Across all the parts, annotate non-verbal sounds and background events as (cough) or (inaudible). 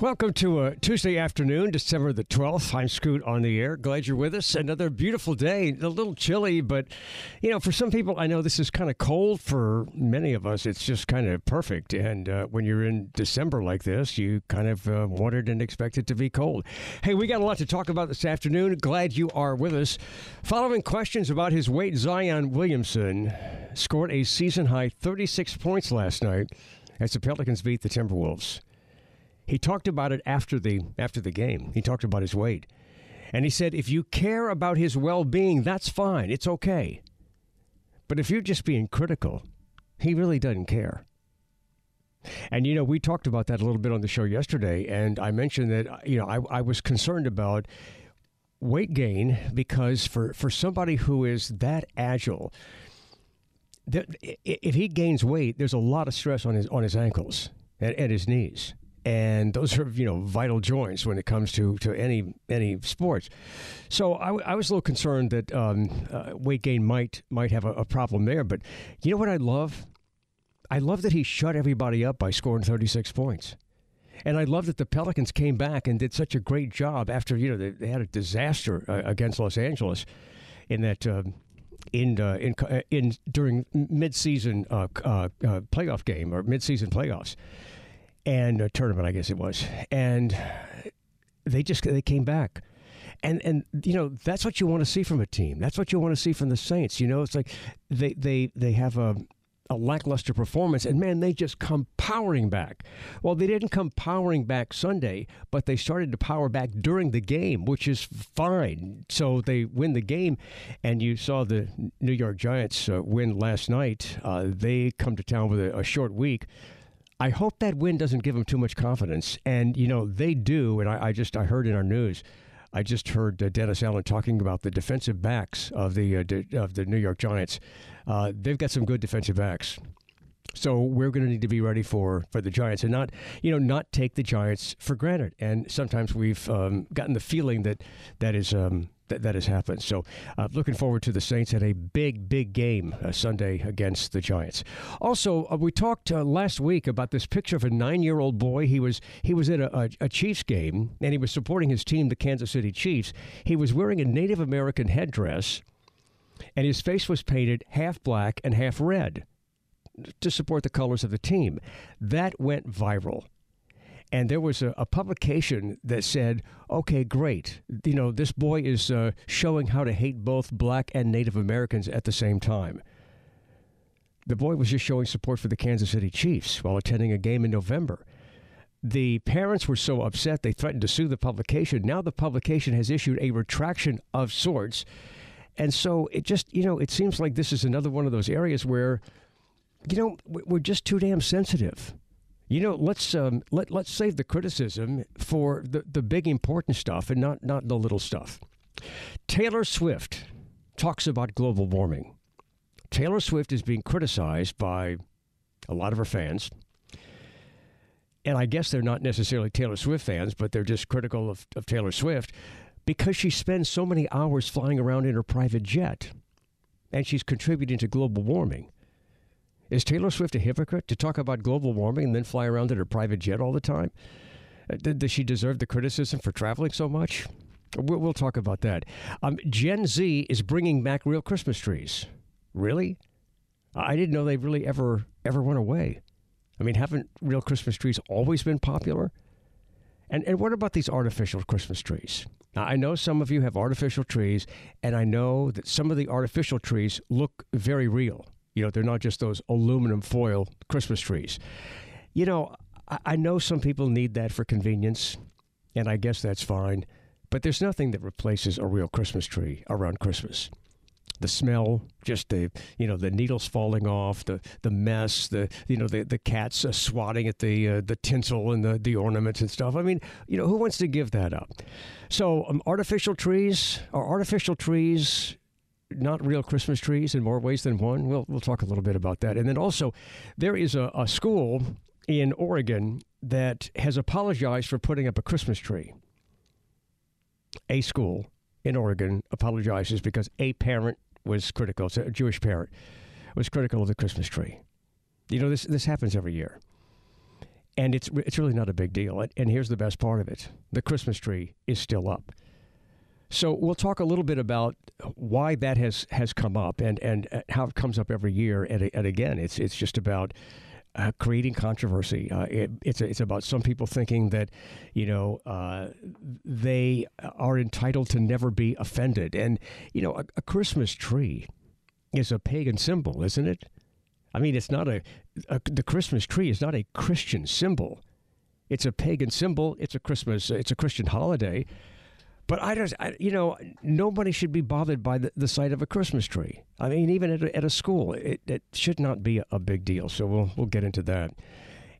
Welcome to a Tuesday afternoon, December the 12th. I'm Scoot on the air. Glad you're with us. Another beautiful day. A little chilly, but, you know, for some people, I know this is kind of cold. For many of us, it's just kind of perfect. And uh, when you're in December like this, you kind of uh, wanted and expected it to be cold. Hey, we got a lot to talk about this afternoon. Glad you are with us. Following questions about his weight, Zion Williamson scored a season high 36 points last night as the Pelicans beat the Timberwolves. He talked about it after the after the game. He talked about his weight. And he said if you care about his well-being, that's fine. It's okay. But if you're just being critical, he really doesn't care. And you know, we talked about that a little bit on the show yesterday, and I mentioned that uh, you know I, I was concerned about weight gain because for for somebody who is that agile, that if he gains weight, there's a lot of stress on his on his ankles and, and his knees and those are you know vital joints when it comes to, to any any sports. So I, I was a little concerned that um, uh, weight gain might might have a, a, problem there. But you know what I love? I love that he shut everybody up by scoring 36 points. And I love that the Pelicans came back and did such a great job after you know they, they had a disaster uh, against Los Angeles in that. Uh, in uh, in uh, in during midseason uh, uh, playoff game or midseason playoffs, and a tournament, I guess it was, and they just they came back. And and you know that's what you want to see from a team. That's what you want to see from the Saints. You know, it's like they they they have a a lackluster performance, and man, they just come powering back. Well, they didn't come powering back Sunday, but they started to power back during the game, which is fine. So they win the game, and you saw the New York Giants uh, win last night. Uh, they come to town with a, a short week. I hope that win doesn't give them too much confidence. And, you know, they do. And I, I just, I heard in our news, I just heard uh, Dennis Allen talking about the defensive backs of the, uh, of the New York Giants. Uh, they've got some good defensive backs. So we're going to need to be ready for, for the Giants and not, you know, not take the Giants for granted. And sometimes we've um, gotten the feeling that that is um, that, that has happened. So, uh, looking forward to the Saints at a big, big game uh, Sunday against the Giants. Also, uh, we talked uh, last week about this picture of a nine-year-old boy. He was he was at a, a, a, Chiefs game and he was supporting his team, the Kansas City Chiefs. He was wearing a Native American headdress, and his face was painted half black and half red to support the colors of the team. That went viral. And there was a, a, publication that said, okay, great. You know, this boy is uh, showing how to hate both black and Native Americans at the same time. The boy was just showing support for the Kansas City Chiefs while attending a game in November. The parents were so upset they threatened to sue the publication. Now the publication has issued a retraction of sorts. And so it just, you know, it seems like this is another one of those areas where, you know, we're just too damn sensitive you know, let's um, let let's save the criticism for the the big important stuff and not not the little stuff. Taylor Swift talks about global warming. Taylor Swift is being criticized by a lot of her fans. And I guess they're not necessarily Taylor Swift fans, but they're just critical of, of Taylor Swift because she spends so many hours flying around in her private jet and she's contributing to global warming. Is Taylor Swift a hypocrite to talk about global warming and then fly around in her private jet all the time? Uh, does she deserve the criticism for traveling so much? We'll, talk about that. Um, Gen Z is bringing back real Christmas trees. Really? I didn't know they really ever ever went away. I mean, haven't real Christmas trees always been popular? And and what about these artificial Christmas trees? Now, I know some of you have artificial trees, and I know that some of the artificial trees look very real. You know, they're not just those aluminum foil Christmas trees. You know, I, I know some people need that for convenience, and I guess that's fine. But there's nothing that replaces a real Christmas tree around Christmas the smell, just the you know the needles falling off, the the mess, the you know the the cats uh, swatting at the uh, the tinsel and the the ornaments and stuff. I mean, you know, who wants to give that up? So, um, artificial trees are artificial trees. Not real Christmas trees in more ways than one. We'll we'll talk a little bit about that, and then also, there is a, a school in Oregon that has apologized for putting up a Christmas tree. A school in Oregon apologizes because a parent was critical, a Jewish parent, was critical of the Christmas tree. You know, this, this happens every year. And it's, it's really not a big deal. And here's the best part of it the Christmas tree is still up. So we'll talk a little bit about why that has, has come up and, and uh, how it comes up every year. And, and again, it's, it's just about uh, creating controversy. Uh, it, it's it's about some people thinking that, you know, uh, they are entitled to never be offended, and you know, a, a, Christmas tree is a pagan symbol, isn't it? I mean, it's not a, a the Christmas tree is not a Christian symbol. It's a pagan symbol. It's a Christmas. It's a Christian holiday. But I just, I, you know, nobody should be bothered by the, the sight of a Christmas tree. I mean, even at a, at a school, it, it should not be a, a big deal. So we'll we'll get into that.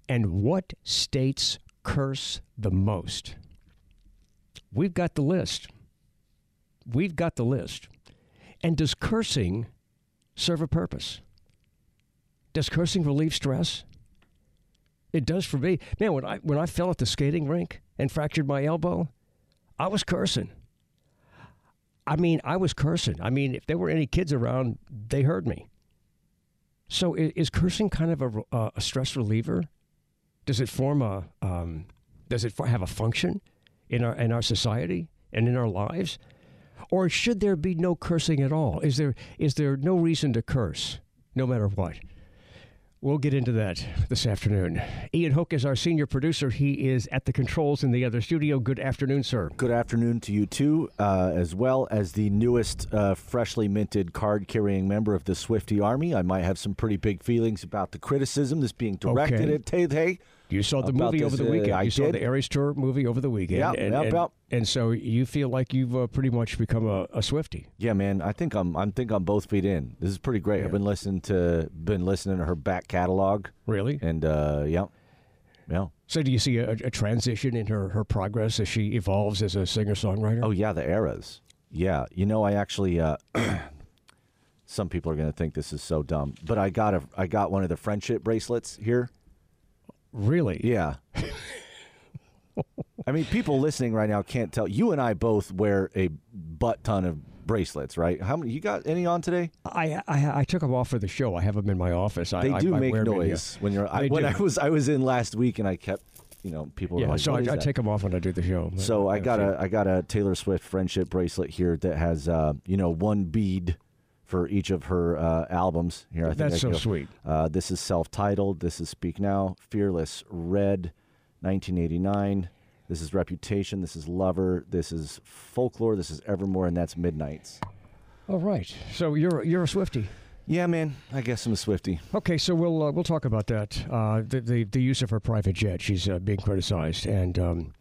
And what states curse the most? We've got the list. We've got the list. And does cursing serve a purpose? Does cursing relieve stress? It does for me. Man, when I when I fell at the skating rink and fractured my elbow, I was cursing. I mean, I was cursing. I mean, if there were any kids around, they heard me. So is, cursing kind of a, a, stress reliever? Does it form a um, does it have a function in our in our society and in our lives, or should there be no cursing at all? Is there is there no reason to curse, no matter what? We'll get into that this afternoon. Ian Hook is our senior producer. He is at the controls in the other studio. Good afternoon, sir. Good afternoon to you, too, uh, as well as the newest uh, freshly minted card carrying member of the Swifty Army. I might have some pretty big feelings about the criticism that's being directed okay. at Tay Tay. You saw the movie this, over the weekend. Uh, you saw the Eras Tour movie over the weekend. Yeah, and, yep, and, yep. and so you feel like you've uh, pretty much become a, a Swifty. Yeah, man. I think I'm. I think I'm both feet in. This is pretty great. Yeah. I've been listening to been listening to her back catalog. Really? And uh, yeah, yeah. So do you see a, a transition in her her progress as she evolves as a singer songwriter? Oh yeah, the eras. Yeah, you know, I actually. Uh, (clears throat) some people are going to think this is so dumb, but I got a I got one of the friendship bracelets here Really? Yeah. I mean, people listening right now can't tell. You and I both wear a butt ton of bracelets, right? How many? You got any on today? I I, I took them off for the show. I have them in my office. They I, do I, make noise when you're. I, when do. I was I was in last week and I kept. You know, people. Yeah, like, so I, I take them off when I do the show. So I got a I got a Taylor Swift friendship bracelet here that has uh, you know one bead for each of her uh, albums. Here, I think that's I so go. sweet. Uh, this is self-titled. This is Speak Now. Fearless Red, 1989. This is Reputation. This is Lover. This is Folklore. This is Evermore, and that's Midnights. All right. So you're you're a Swifty. Yeah, man. I guess I'm a Swifty. Okay, so we'll uh, we'll talk about that. Uh, the, the, the use of her private jet. She's uh, being criticized, and um,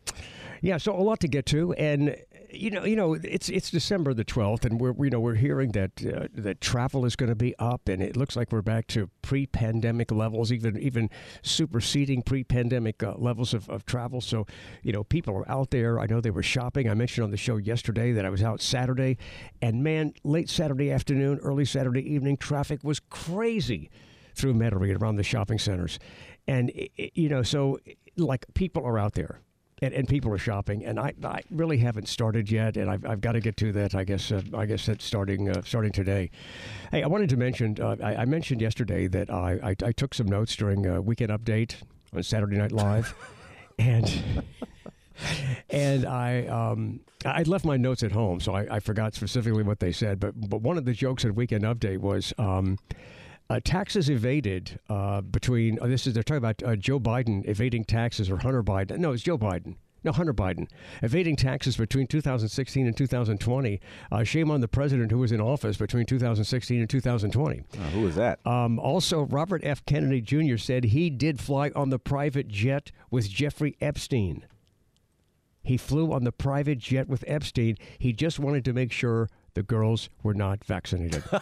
yeah, so a lot to get to, and you know, you know, it's it's December the twelfth, and we're you know we're hearing that uh, that travel is going to be up, and it looks like we're back to pre-pandemic levels, even even superseding pre-pandemic uh, levels of, of travel. So, you know, people are out there. I know they were shopping. I mentioned on the show yesterday that I was out Saturday, and man, late Saturday afternoon, early Saturday evening, traffic was crazy through Metairie around the shopping centers, and you know, so like people are out there and, and people are shopping, and I, I really haven't started yet, and I've, I've got to get to that. I guess uh, I guess that's starting uh, starting today. Hey, I wanted to mention uh, I, I, mentioned yesterday that I, I, I took some notes during a weekend update on Saturday Night Live, (laughs) and. and I um, I left my notes at home, so I, I, forgot specifically what they said. But but one of the jokes at Weekend Update was um, uh, taxes evaded uh, between, uh, this is, they're talking about uh, Joe Biden evading taxes or Hunter Biden. No, it's Joe Biden. No, Hunter Biden evading taxes between 2016 and 2020. Uh, shame on the president who was in office between 2016 and 2020. Oh, who was that? Um, also, Robert F. Kennedy Jr. said he did fly on the private jet with Jeffrey Epstein. He flew on the private jet with Epstein. He just wanted to make sure the girls were not vaccinated. (laughs)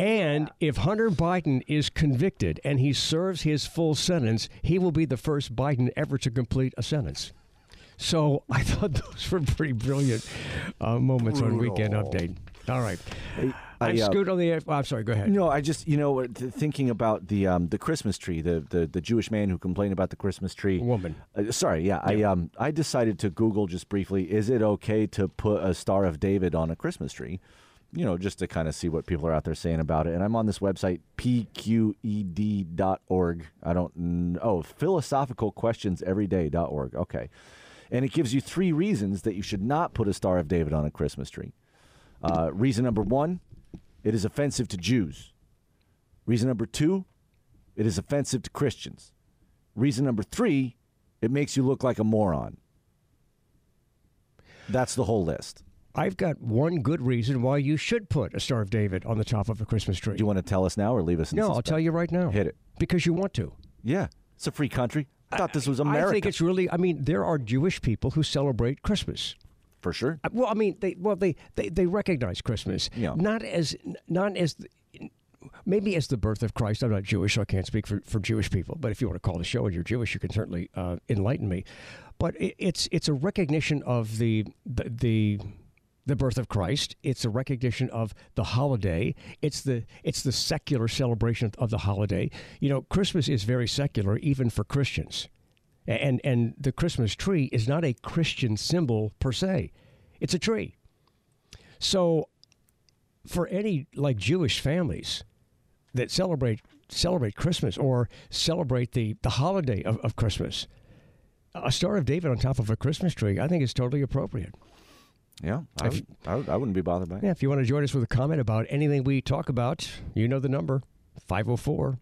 And if Hunter Biden is convicted and he serves his full sentence, he will be the first Biden ever to complete a sentence. So I thought (laughs) those were pretty brilliant uh, moments on Weekend Update. All right. I, I'm uh, Scoot on the. Oh, I'm sorry. Go ahead. No, I just you know thinking about the um, the Christmas tree, the, the the Jewish man who complained about the Christmas tree. Woman. Uh, sorry, yeah, I um I decided to Google just briefly. Is it okay to put a Star of David on a Christmas tree? You know, just to kind of see what people are out there saying about it. And I'm on this website pqed.org. I don't oh philosophicalquestionseveryday.org. Okay, and it gives you three reasons that you should not put a Star of David on a Christmas tree. Uh, reason number one, it is offensive to Jews. Reason number two, it is offensive to Christians. Reason number three, it makes you look like a moron. That's the whole list. I've got one good reason why you should put a Star of David on the top of a Christmas tree. Do you want to tell us now or leave us in no, I'll tell you right now. Hit it. Because you want to. Yeah, it's a free country. I thought this was America. I think it's really. I mean, there are Jewish people who celebrate Christmas. For sure. Uh, Well, I mean, they well they they, they recognize Christmas Yeah. not as not as the, maybe as the birth of Christ. I'm not Jewish, so I can't speak for, for Jewish people. But if you want to call the show and you're Jewish, you can certainly uh, enlighten me. But it, it's it's a recognition of the the. the the birth of Christ. It's a recognition of the holiday. It's the it's the secular celebration of the holiday. You know, Christmas is very secular, even for Christians. And and the Christmas tree is not a Christian symbol per se. It's a tree. So for any like Jewish families that celebrate celebrate Christmas or celebrate the, the holiday of, of Christmas, a Star of David on top of a Christmas tree, I think is totally appropriate. Yeah, I, If- would, I, would, I wouldn't be bothered by it. Yeah, if you want to join us with a comment about anything we talk about, you know the number 504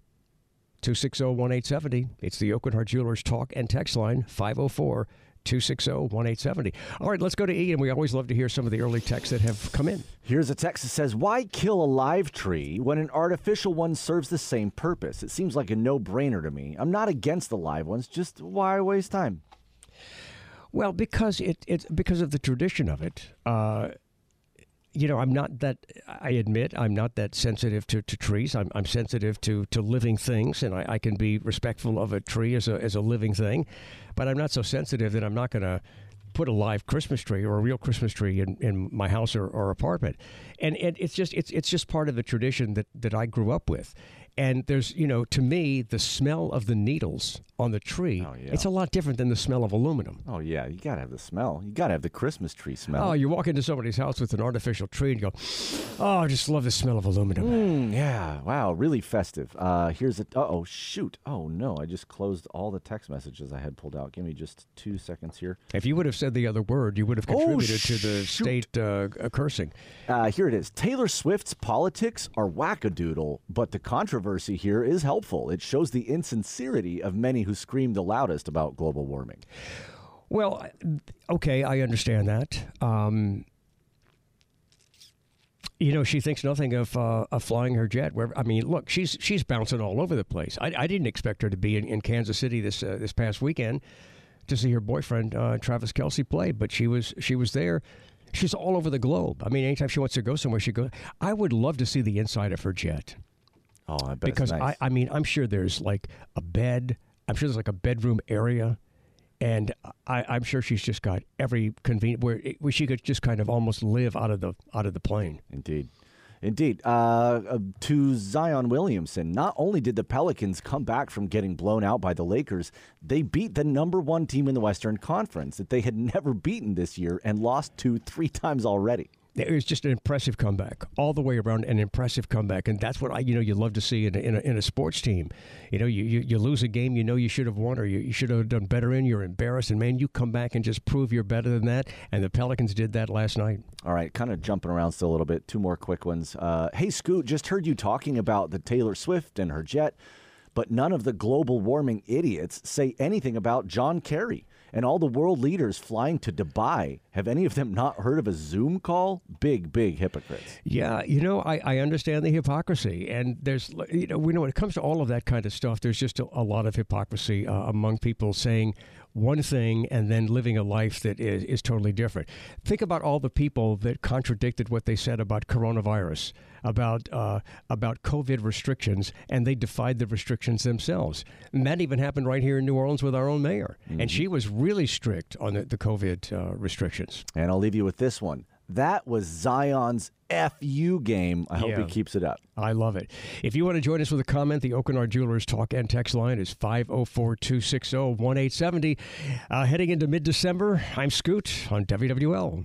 260 1870. It's the Aucoin Hart Jewelers talk and text line 504 260 1870. All right, let's go to Ian. We always love to hear some of the early texts that have come in. Here's a text that says, Why kill a live tree when an artificial one serves the same purpose? It seems like a no brainer to me. I'm not against the live ones, just why waste time? Well, because it it's because of the tradition of it. Uh, you know, I'm not that. I admit I'm not that sensitive to, to trees. I'm, I'm sensitive to, to living things, and I, I can be respectful of a tree as a as a living thing, but I'm not so sensitive that I'm not going to put a live Christmas tree or a real Christmas tree in, in my house or, or apartment. And, and it's just it's it's just part of the tradition that, that I grew up with. And there's, you know, to me, the smell of the needles on the tree, Oh, yeah. it's a lot different than the smell of aluminum. Oh, yeah, you got to have the smell. You got to have the Christmas tree smell. Oh, you walk into somebody's house with an artificial tree and go, oh, I just love the smell of aluminum. Mm, yeah, wow, really festive. Uh, here's a. Uh oh, shoot. Oh, no, I just closed all the text messages I had pulled out. Give me just two seconds here. If you would have said the other word, you would have Oh, contributed to the shoot. state uh, cursing. Uh, here it is. Taylor Swift's politics are wackadoodle, but the controversy here is helpful. It shows the insincerity of many who scream the loudest about global warming. Well, okay, I understand that. Um, you know, she thinks nothing of uh, of flying her jet. Wherever, I mean, look, she's she's bouncing all over the place. I, I didn't expect her to be in, in Kansas City this uh, this past weekend to see her boyfriend uh, Travis Kelce play, but she was she was there. She's all over the globe. I mean, anytime she wants to go somewhere, she goes. I would love to see the inside of her jet Oh, I bet because nice. I, I mean I'm sure there's like a bed. I'm sure there's like a bedroom area, and I, I'm sure she's just got every convenient where, it, where she could just kind of almost live out of the out of the plane. Indeed. Indeed. Uh, uh, to Zion Williamson, not only did the Pelicans come back from getting blown out by the Lakers, they beat the number one team in the Western Conference that they had (laughs) never beaten this year and lost to three times already. It was just an impressive comeback all the way around, an impressive comeback, and that's what I you know you love to see in a, in a, in a sports team. You know, you, you you lose a game you know you should have won or you, you should have done better in. You're embarrassed, and man, you come back and just prove you're better than that. And the Pelicans did that last night. All right, kind of jumping around still a little bit. Two more quick ones. Uh, hey, Scoot, just heard you talking about the Taylor Swift and her jet, but none of the global warming idiots say anything about John Kerry. And all the world leaders flying to Dubai. Have any of them not heard of a Zoom call? Big, big hypocrites. Yeah, you know, I, I understand the hypocrisy, and there's, you know, we know when it comes to all of that kind of stuff, there's just a, a lot of hypocrisy uh, among people saying one thing and then living a life that is, is totally different. Think about all the people that contradicted what they said about coronavirus, about uh, about COVID restrictions, and they defied the restrictions themselves. And that even happened right here in New Orleans with our own mayor, Mm-hmm. and she was really strict on the, the COVID uh, restrictions. And I'll leave you with this one. That was Zion's FU game. I hope Yeah. he keeps it up. I love it. If you want to join us with a comment, the Aucoin Hart Jewelers talk and text line is 504 260 1870. Uh, Heading into mid December, I'm Scoot on WWL.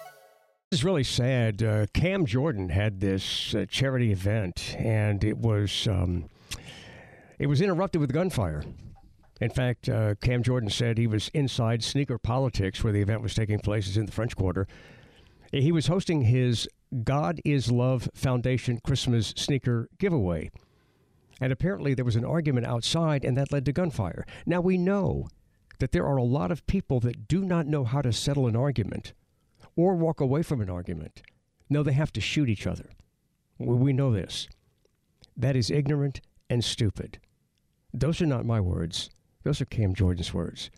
Is really sad. Uh, Cam Jordan had this uh, charity event, and it was um, it was interrupted with gunfire. In fact, uh, Cam Jordan said he was inside Sneaker Politics, where the event was taking place. It's in the French Quarter. He was hosting his God is Love Foundation Christmas sneaker giveaway. And apparently there was an argument outside, and that led to gunfire. Now we know that there are a lot of people that do not know how to settle an argument or walk away from an argument. No, they have to shoot each other. We know this. That is ignorant and stupid. Those are not my words. Those are Cam Jordan's words.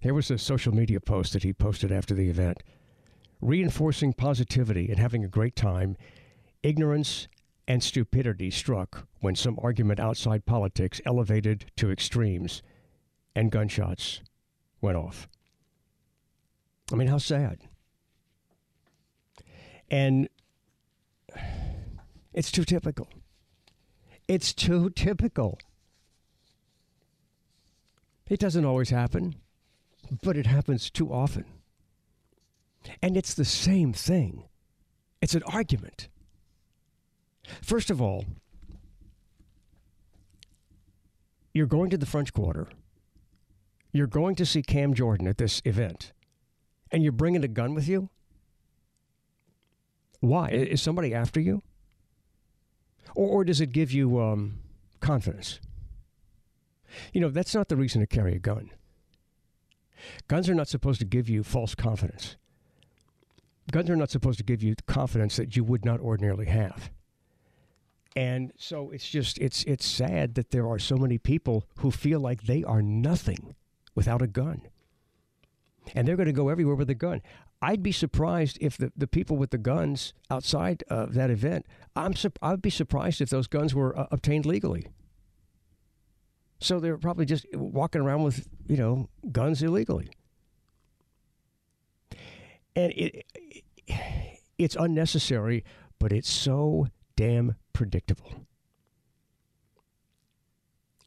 Here was a social media post that he posted after the event. Reinforcing positivity and having a great time, ignorance and stupidity struck when some argument outside politics elevated to extremes and gunshots went off. I mean, how sad. And it's too typical. It's too typical. It doesn't always happen, but it happens too often. And it's the same thing. It's an argument. First of all, you're going to the French Quarter. You're going to see Cam Jordan at this event, and you're bringing a gun with you? Why? Is somebody after you? Or, or does it give you um, confidence? You know, that's not the reason to carry a gun. Guns are not supposed to give you false confidence. Guns are not supposed to give you confidence that you would not ordinarily have. And so it's just it's it's sad that there are so many people who feel like they are nothing without a gun. And they're going to go everywhere with a gun. I'd be surprised if the, the people with the guns outside of that event, I'm I'd be surprised if those guns were uh, obtained legally. So they're probably just walking around with, you know, guns illegally. And it, it it's unnecessary, but it's so damn predictable.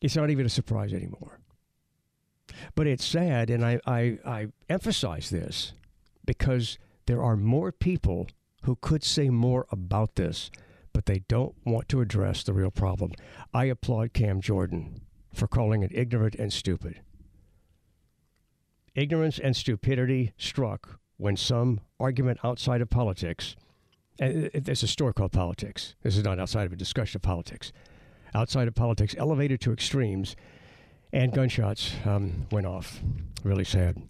It's not even a surprise anymore. But it's sad, and I, I, I emphasize this because there are more people who could say more about this, but they don't want to address the real problem. I applaud Cam Jordan for calling it ignorant and stupid. Ignorance and stupidity struck when some argument outside of politics, and there's a store called politics. This is not outside of a discussion of politics. Outside of politics, elevated to extremes, and gunshots um, went off. Really sad.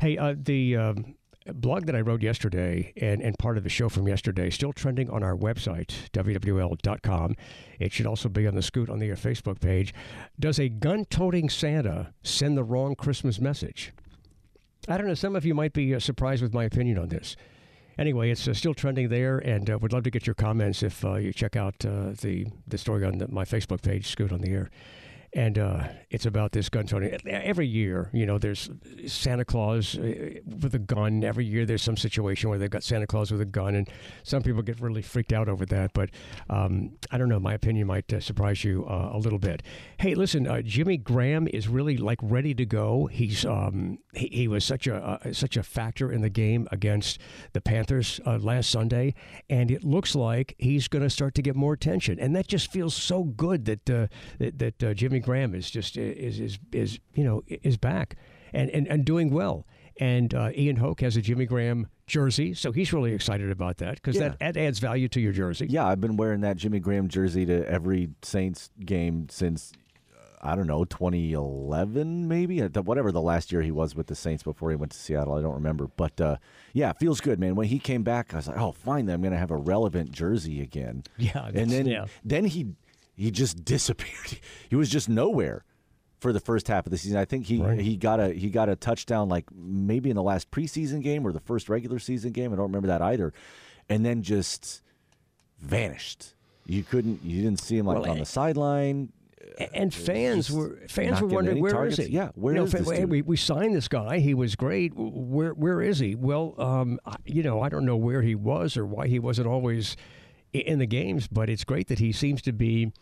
Hey, uh, the um, blog that I wrote yesterday and, and part of the show from yesterday still trending on our website, WWL.com. It should also be on the Scoot on the Air Facebook page. Does a gun toting Santa send the wrong Christmas message? I don't know. Some of you might be uh, surprised with my opinion on this. Anyway, it's uh, still trending there, and uh, would love to get your comments if uh, you check out uh, the the story on the, my Facebook page, Scoot on the Air and uh, it's about this gun toting. Every year, you know, there's Santa Claus uh, with a gun. Every year, there's some situation where they've got Santa Claus with a gun, and some people get really freaked out over that. But um, I don't know. My opinion might uh, surprise you uh, a little bit. Hey, listen, uh, Jimmy Graham is really like ready to go. He's um, he, he, was such a uh, such a factor in the game against the Panthers last Sunday, and it looks like he's going to start to get more attention, and that just feels so good that that, that Jimmy Graham is just is is is you know is back and and, and doing well. And uh, Ian Hoke has a Jimmy Graham jersey, so he's really excited about that because yeah. that, that adds value to your jersey. Yeah, I've been wearing that Jimmy Graham jersey to every Saints game since uh, I don't know 2011 maybe whatever the last year he was with the Saints before he went to Seattle. I don't remember, but uh, yeah, it feels good, man. When he came back, I was like, oh, finally, I'm going to have a relevant jersey again. Yeah, and then yeah. then he he just (laughs) disappeared. He was just nowhere for the first half of the season. I think he right. he got a he got a touchdown like maybe in the last preseason game or the first regular season game. I don't remember that either. And then just vanished. You couldn't you didn't see him like well, on the sideline. And fans were fans were wondering where targets. is he? Yeah, where you know, is hey, we, we signed this guy. He was great. Where where is he? Well, um, you know, I don't know where he was or why he wasn't always in the games, but it's great that he seems to be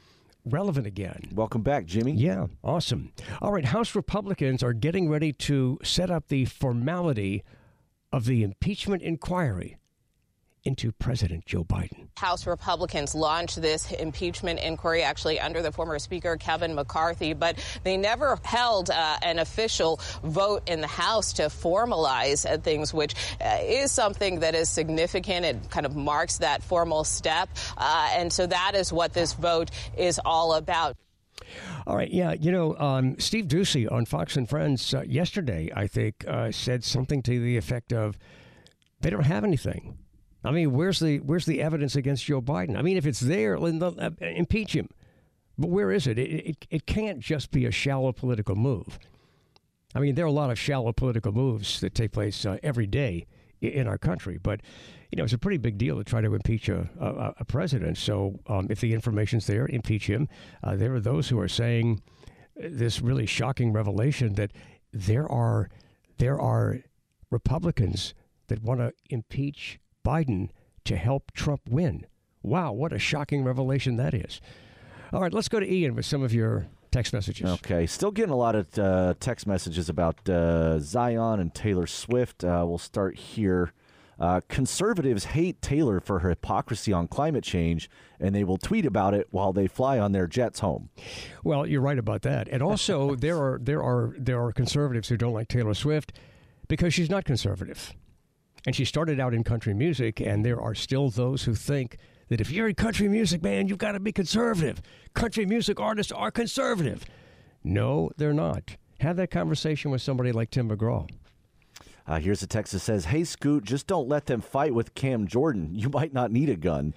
relevant again. Welcome back, Jimmy. Yeah, awesome. All right, House Republicans are getting ready to set up the formality of the impeachment inquiry into President Joe Biden. House Republicans launched this impeachment inquiry actually under the former Speaker Kevin McCarthy, but they never held uh, an official vote in the House to formalize uh, things, which uh, is something that is significant. It kind of marks that formal step. Uh, and so that is what this vote is all about. All right, yeah, you know, um, Steve Doocy on Fox and Friends uh, yesterday, I think, uh, said something to the effect of, "They don't have anything. I mean, where's the where's the evidence against Joe Biden? I mean, if it's there, uh, impeach him. But where is it? It, it? it can't just be a shallow political move. I mean, there are a lot of shallow political moves that take place uh, every day in our country, but you know, it's a pretty big deal to try to impeach a, a, a president. So, um, if the information's there, impeach him. Uh, there are those who are saying this really shocking revelation that there are there are Republicans that want to impeach Biden to help Trump win. Wow, what a shocking revelation that is. All right, let's go to Ian with some of your text messages. Okay, still getting a lot of uh, text messages about uh, Zion and Taylor Swift. Uh, we'll start here. Uh, conservatives hate Taylor for her hypocrisy on climate change, and they will tweet about it while they fly on their jets home. Well, you're right about that. And also, (laughs) there are there are there are conservatives who don't like Taylor Swift because she's not conservative. And she started out in country music, and there are still those who think that if you're in country music, man, you've got to be conservative. Country music artists are conservative. No, they're not. Have that conversation with somebody like Tim McGraw. Uh, here's a text that says, Hey, Scoot, just don't let them fight with Cam Jordan. You might not need a gun.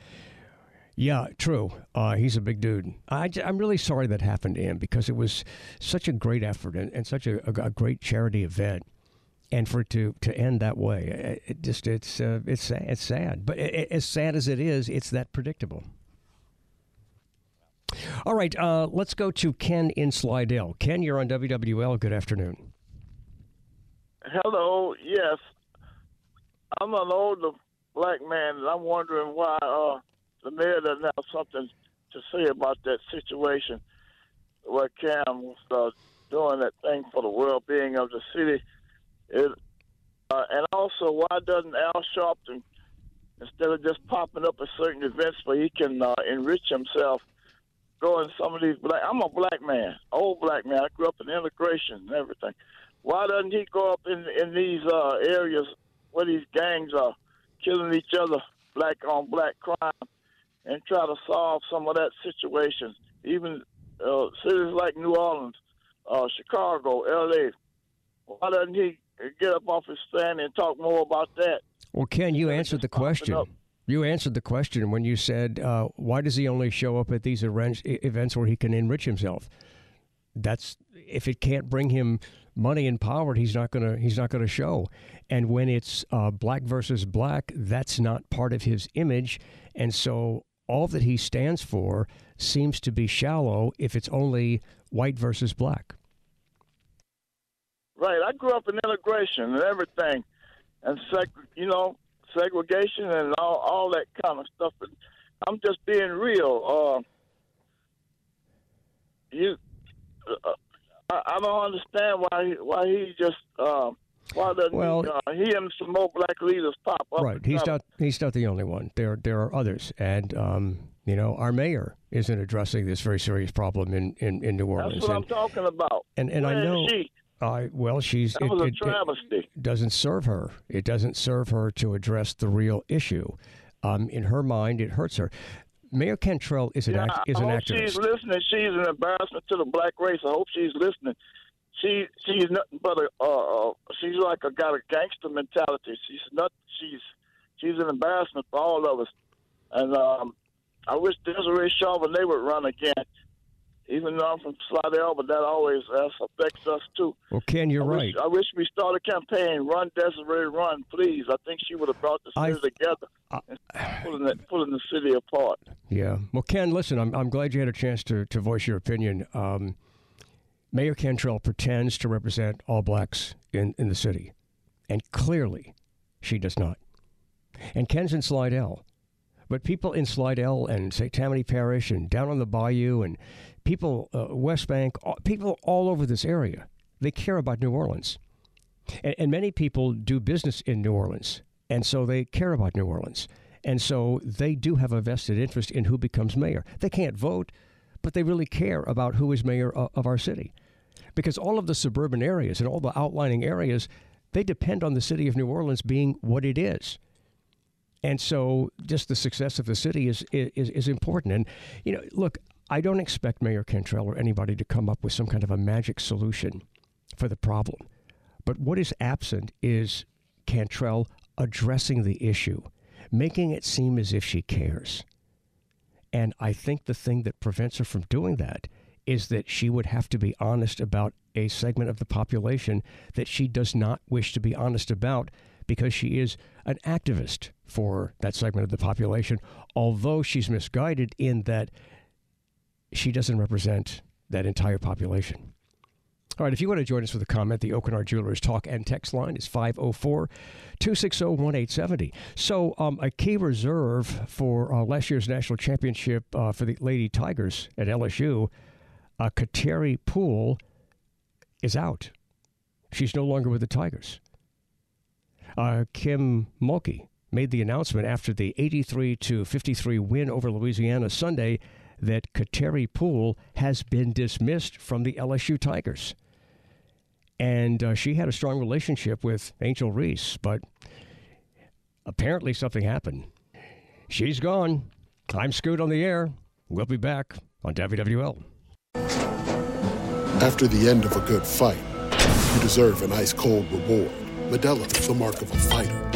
Yeah, true. Uh, he's a big dude. I, am really sorry that happened to him because it was such a great effort and, and such a, a, a great charity event and for it to, to end that way, it just it's uh, it's. It's sad, but it, as sad as it is, it's that predictable. All right, uh, let's go to Ken in Slidell. Ken, you're on WWL. Good afternoon. Hello. Yes, I'm an older black man, and I'm wondering why uh, the mayor doesn't have something to say about that situation where Cam was uh, doing that thing for the well-being of the city. It, uh, and also, why doesn't Al Sharpton, instead of just popping up at certain events where he can uh, enrich himself, go in some of these black? I'm a black man, old black man. I grew up in integration and everything. Why doesn't he go up in in these uh, areas where these gangs are killing each other, black on black crime, and try to solve some of that situation? Even uh, cities like New Orleans, uh, Chicago, L.A. Why doesn't he get up off his stand and talk more about that? Well, Ken, you answered the question. You answered the question when you said, uh, "Why does he only show up at these events where he can enrich himself?" That's if it can't bring him money and power, he's not gonna he's not gonna show. And when it's uh, black versus black, that's not part of his image, and so all that he stands for seems to be shallow if it's only white versus black. Right. I grew up in integration and everything, and seg- you know segregation and all all that kind of stuff. And I'm just being real. Uh, you, uh, I, I, don't understand why he, why he just. Uh, why doesn't well, he, uh, he and some more black leaders pop up? Right, he's not he's not the only one. There there are others, and um, you know our mayor isn't addressing this very serious problem in, in, in New Orleans. That's what and, I'm talking about. And and Where I know. She? Uh, well, she's that was it, a travesty. It, it, doesn't serve her. It doesn't serve her to address the real issue. Um, in her mind, it hurts her. Mayor Cantrell is an yeah, act, is I an hope activist. She's listening. She's an embarrassment to the black race. I hope she's listening. She she's nothing but a uh, uh, she's like a got a gangster mentality. She's not she's she's an embarrassment for all of us. And um, I wish Desiree Charbonnet would run again even though I'm from Slidell, but that always uh, affects us too. Well, Ken, you're I right. Wish, I wish we started a campaign. Run, Desiree, run, please. I think she would have brought the city I, together, uh, pulling, the, pulling the city apart. Yeah. Well, Ken, listen, I'm, I'm glad you had a chance to, to voice your opinion. Um, Mayor Cantrell pretends to represent all blacks in, in the city, and clearly she does not. And Ken's in Slidell. But people in Slidell and St. Tammany Parish and down on the bayou and people, uh, West Bank, people all over this area, they care about New Orleans. And, and many people do business in New Orleans. And so they care about New Orleans. And so they do have a vested interest in who becomes mayor. They can't vote, but they really care about who is mayor of, of our city. Because all of the suburban areas and all the outlining areas, they depend on the city of New Orleans being what it is. And so just the success of the city is, is, is important. And, you know, look, I don't expect Mayor Cantrell or anybody to come up with some kind of a magic solution for the problem. But what is absent is Cantrell addressing the issue, making it seem as if she cares. And I think the thing that prevents her from doing that is that she would have to be honest about a segment of the population that she does not wish to be honest about because she is an activist for that segment of the population, although she's misguided in that she doesn't represent that entire population. All right, if you want to join us with a comment, the Aucoin Hart Jewelers talk and text line is 504 260 1870. So, um, a key reserve for uh, last year's national championship uh, for the Lady Tigers at LSU, uh, Kateri Poole, is out. She's no longer with the Tigers. Uh, Kim Mulkey made the announcement after the 83 to 53 win over Louisiana Sunday that Kateri Poole has been dismissed from the LSU Tigers. And uh, she had a strong relationship with Angel Reese, but apparently something happened. She's gone. I'm Scoot on the air. We'll be back on WWL. After the end of a good fight, you deserve an ice cold reward. Modelo is the mark of a fighter.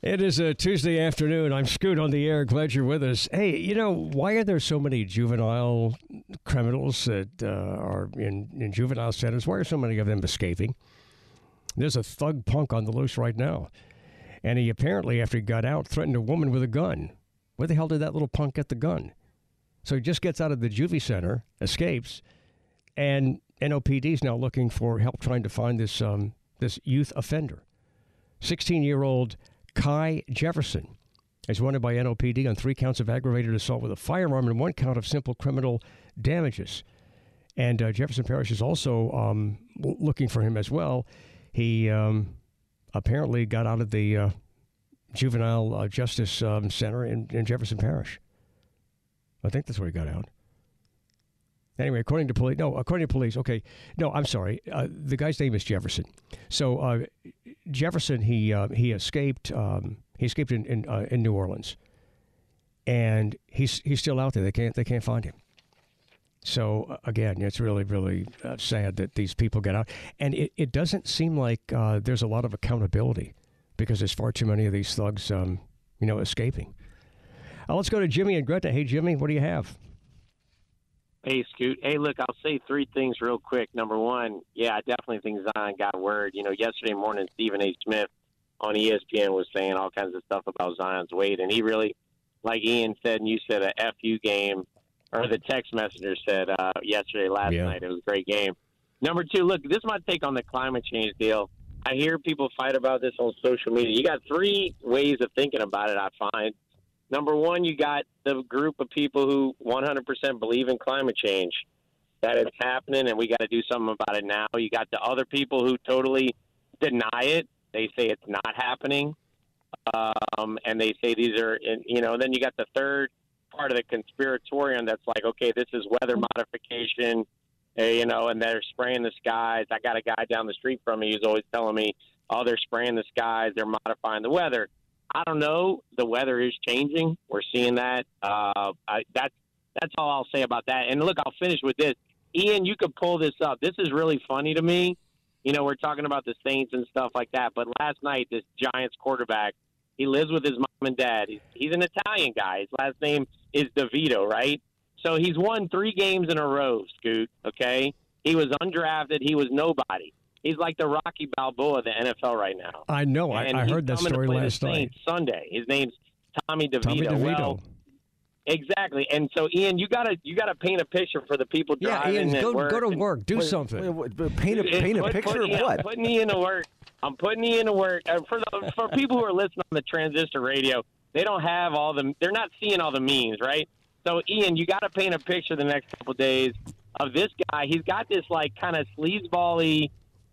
It is a Tuesday afternoon. I'm Scoot on the air. Glad you're with us. Hey, you know, why are there so many juvenile criminals that uh, are in, in juvenile centers? Why are so many of them escaping? There's a thug punk on the loose right now. And he apparently, after he got out, threatened a woman with a gun. Where the hell did that little punk get the gun? So he just gets out of the juvie center, escapes, and NOPD is now looking for help trying to find this um, this youth offender. 16 year old Kai Jefferson is wanted by NOPD on three counts of aggravated assault with a firearm and one count of simple criminal damages. And uh, Jefferson Parish is also um, looking for him as well. He um, apparently got out of the uh, juvenile uh, justice um, center in, in Jefferson Parish. I think that's where he got out. Anyway, according to police, no, according to police, okay, no, I'm sorry. Uh, the guy's name is Jefferson. So uh, Jefferson, he uh, he escaped. Um, he escaped in in, uh, in, New Orleans, and he's he's still out there. They can't they can't find him. So uh, again, it's really really uh, sad that these people get out, and it, it doesn't seem like there's a lot of accountability because there's far too many of these thugs, um, you know, escaping. let's go to Jimmy and Greta. Hey, Jimmy, what do you have? Hey, Scoot. Hey, look, I'll say three things real quick. Number one, yeah, I definitely think Zion got word. You know, yesterday morning, Stephen A. Smith on ESPN was saying all kinds of stuff about Zion's weight, and he really, like Ian said, and you said, a FU game, or the text messenger said uh, yesterday, last yeah. night. It was a great game. Number two, look, this is my take on the climate change deal. I hear people fight about this on social media. You got three ways of thinking about it, I find. Number one, you got the group of people who 100% believe in climate change, that it's happening and we got to do something about it now. You got the other people who totally deny it. They say it's not happening. Um, and they say these are, you know, and then you got the third part of the conspiratorium that's like, okay, this is weather modification, eh, you know, and they're spraying the skies. I got a guy down the street from me who's always telling me, oh, they're spraying the skies, they're modifying the weather. I don't know. The weather is changing. We're seeing that. Uh, I, that's that's all I'll say about that. And look, I'll finish with this. Ian, you could pull this up. This is really funny to me. You know, we're talking about the Saints and stuff like that. But last night, this Giants quarterback, he lives with his mom and dad. He's, he's an Italian guy. His last name is DeVito, right? So he's won three games in a row, Scoot. Okay, he was undrafted. He was nobody. He's like the Rocky Balboa of the NFL right now. I know. I, I heard that story last night. Sunday. His name's Tommy DeVito. Tommy DeVito. Well, exactly. And so, Ian, you gotta you gotta paint a picture for the people driving. Yeah, Ian, go go to work. Do wait, something. Wait, wait, paint a paint a picture put, of what? I'm putting Ian to work. I'm putting Ian to work. Uh, for the, for people who are listening on the transistor radio, they don't have all the. They're not seeing all the memes, right? So, Ian, you got to paint a picture the next couple of days of this guy. He's got this like kind of sleazebally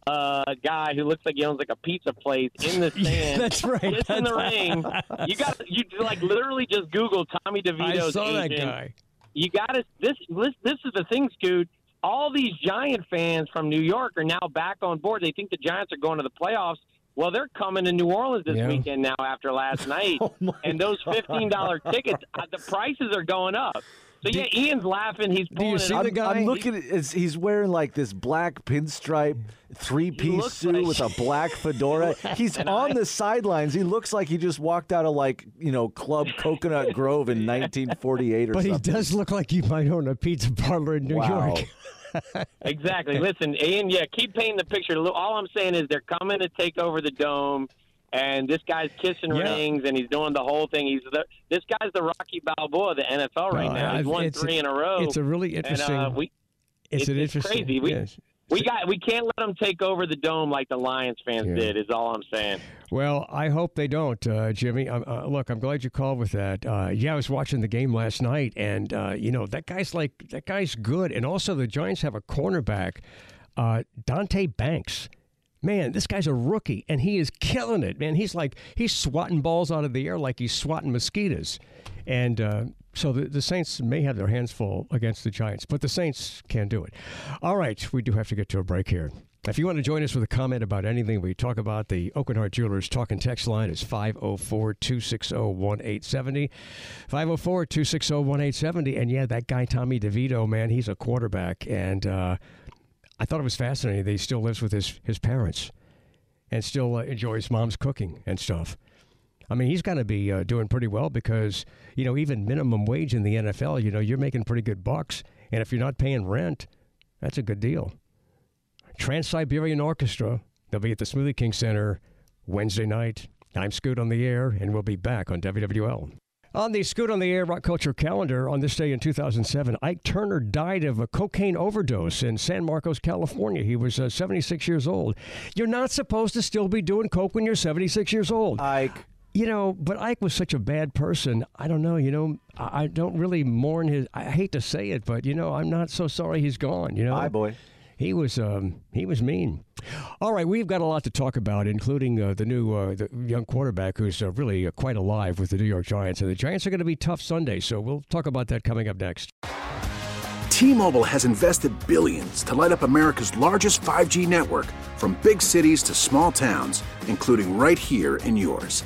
uh, guy who looks like he owns like a pizza place in the sand. (laughs) yeah, that's right. Just in the ring. You got you like literally just Google Tommy DeVito's I saw agent. that guy. You got to this, this. This is the thing, Scoot. All these Giant fans from New York are now back on board. They think the Giants are going to the playoffs. Well, they're coming to New Orleans this Yeah. weekend now after last (laughs) night, Oh, and those fifteen dollar tickets, uh, the prices are going up. So yeah, Ian's laughing. He's you pulling see it the up. guy? I'm looking at it's, he's wearing like this black pinstripe three piece suit like- with a (laughs) black fedora. He's on I- the sidelines. He looks like he just walked out of like, you know, Club Coconut Grove in (laughs) 1948 or But he does look like he might own a pizza parlor in New Wow. York. (laughs) Exactly. Listen, Ian, yeah, keep painting the picture. All I'm saying is they're coming to take over the dome, and this guy's kissing Yeah. rings, and he's doing the whole thing. He's the, this guy's the Rocky Balboa of the NFL right No, now. He's I've- won three in a row. It's a really and, interesting. uh, we, it's, it's- an it's interesting. crazy. We- yes. We got we can't let them take over the dome like the Lions fans Yeah. did. Is all I'm saying. Well, I hope they don't, uh, Jimmy. Uh, look, I'm glad you called with that. Uh, yeah, I was watching the game last night, and uh, you know that guy's like that guy's good, and also the Giants have a cornerback, uh, Deonte Banks. Man, this guy's a rookie, and he is killing it. Man, he's like he's swatting balls out of the air like he's swatting mosquitoes, and. Uh, so the, the Saints may have their hands full against the Giants, but the Saints can do it. All right, we do have to get to a break here. If you want to join us with a comment about anything we talk about, the Aucoin Hart Jewelers talk and text line is 504 260 1870. 504 260 1870. And yeah, that guy, Tommy DeVito, man, he's a quarterback. And uh, I thought it was fascinating that he still lives with his, his parents and still uh, enjoys mom's cooking and stuff. I mean, he's got to be uh, doing pretty well because, you know, even minimum wage in the NFL, you know, you're making pretty good bucks. And if you're not paying rent, that's a good deal. Trans Siberian Orchestra. They'll be at the Smoothie King Center Wednesday night. I'm Scoot on the air, and we'll be back on WWL. On the Scoot on the Air Rock Culture calendar, on this day in 2007, Ike Turner died of a cocaine overdose in San Marcos, California. He was uh, 76 years old. You're not supposed to still be doing coke when you're 76 years old. Ike. You know, but Ike was such a bad person. I don't know. You know, I, I don't really mourn his. I hate to say it, but you know, I'm not so sorry he's gone. You know, Hi, boy. He was um, he was mean. All right, we've got a lot to talk about, including uh, the new uh, the young quarterback who's uh, really uh, quite alive with the New York Giants, and the Giants are going to be tough Sunday. So we'll talk about that coming up next. T-Mobile has invested billions to light up America's largest 5G network from big cities to small towns, including right here in yours.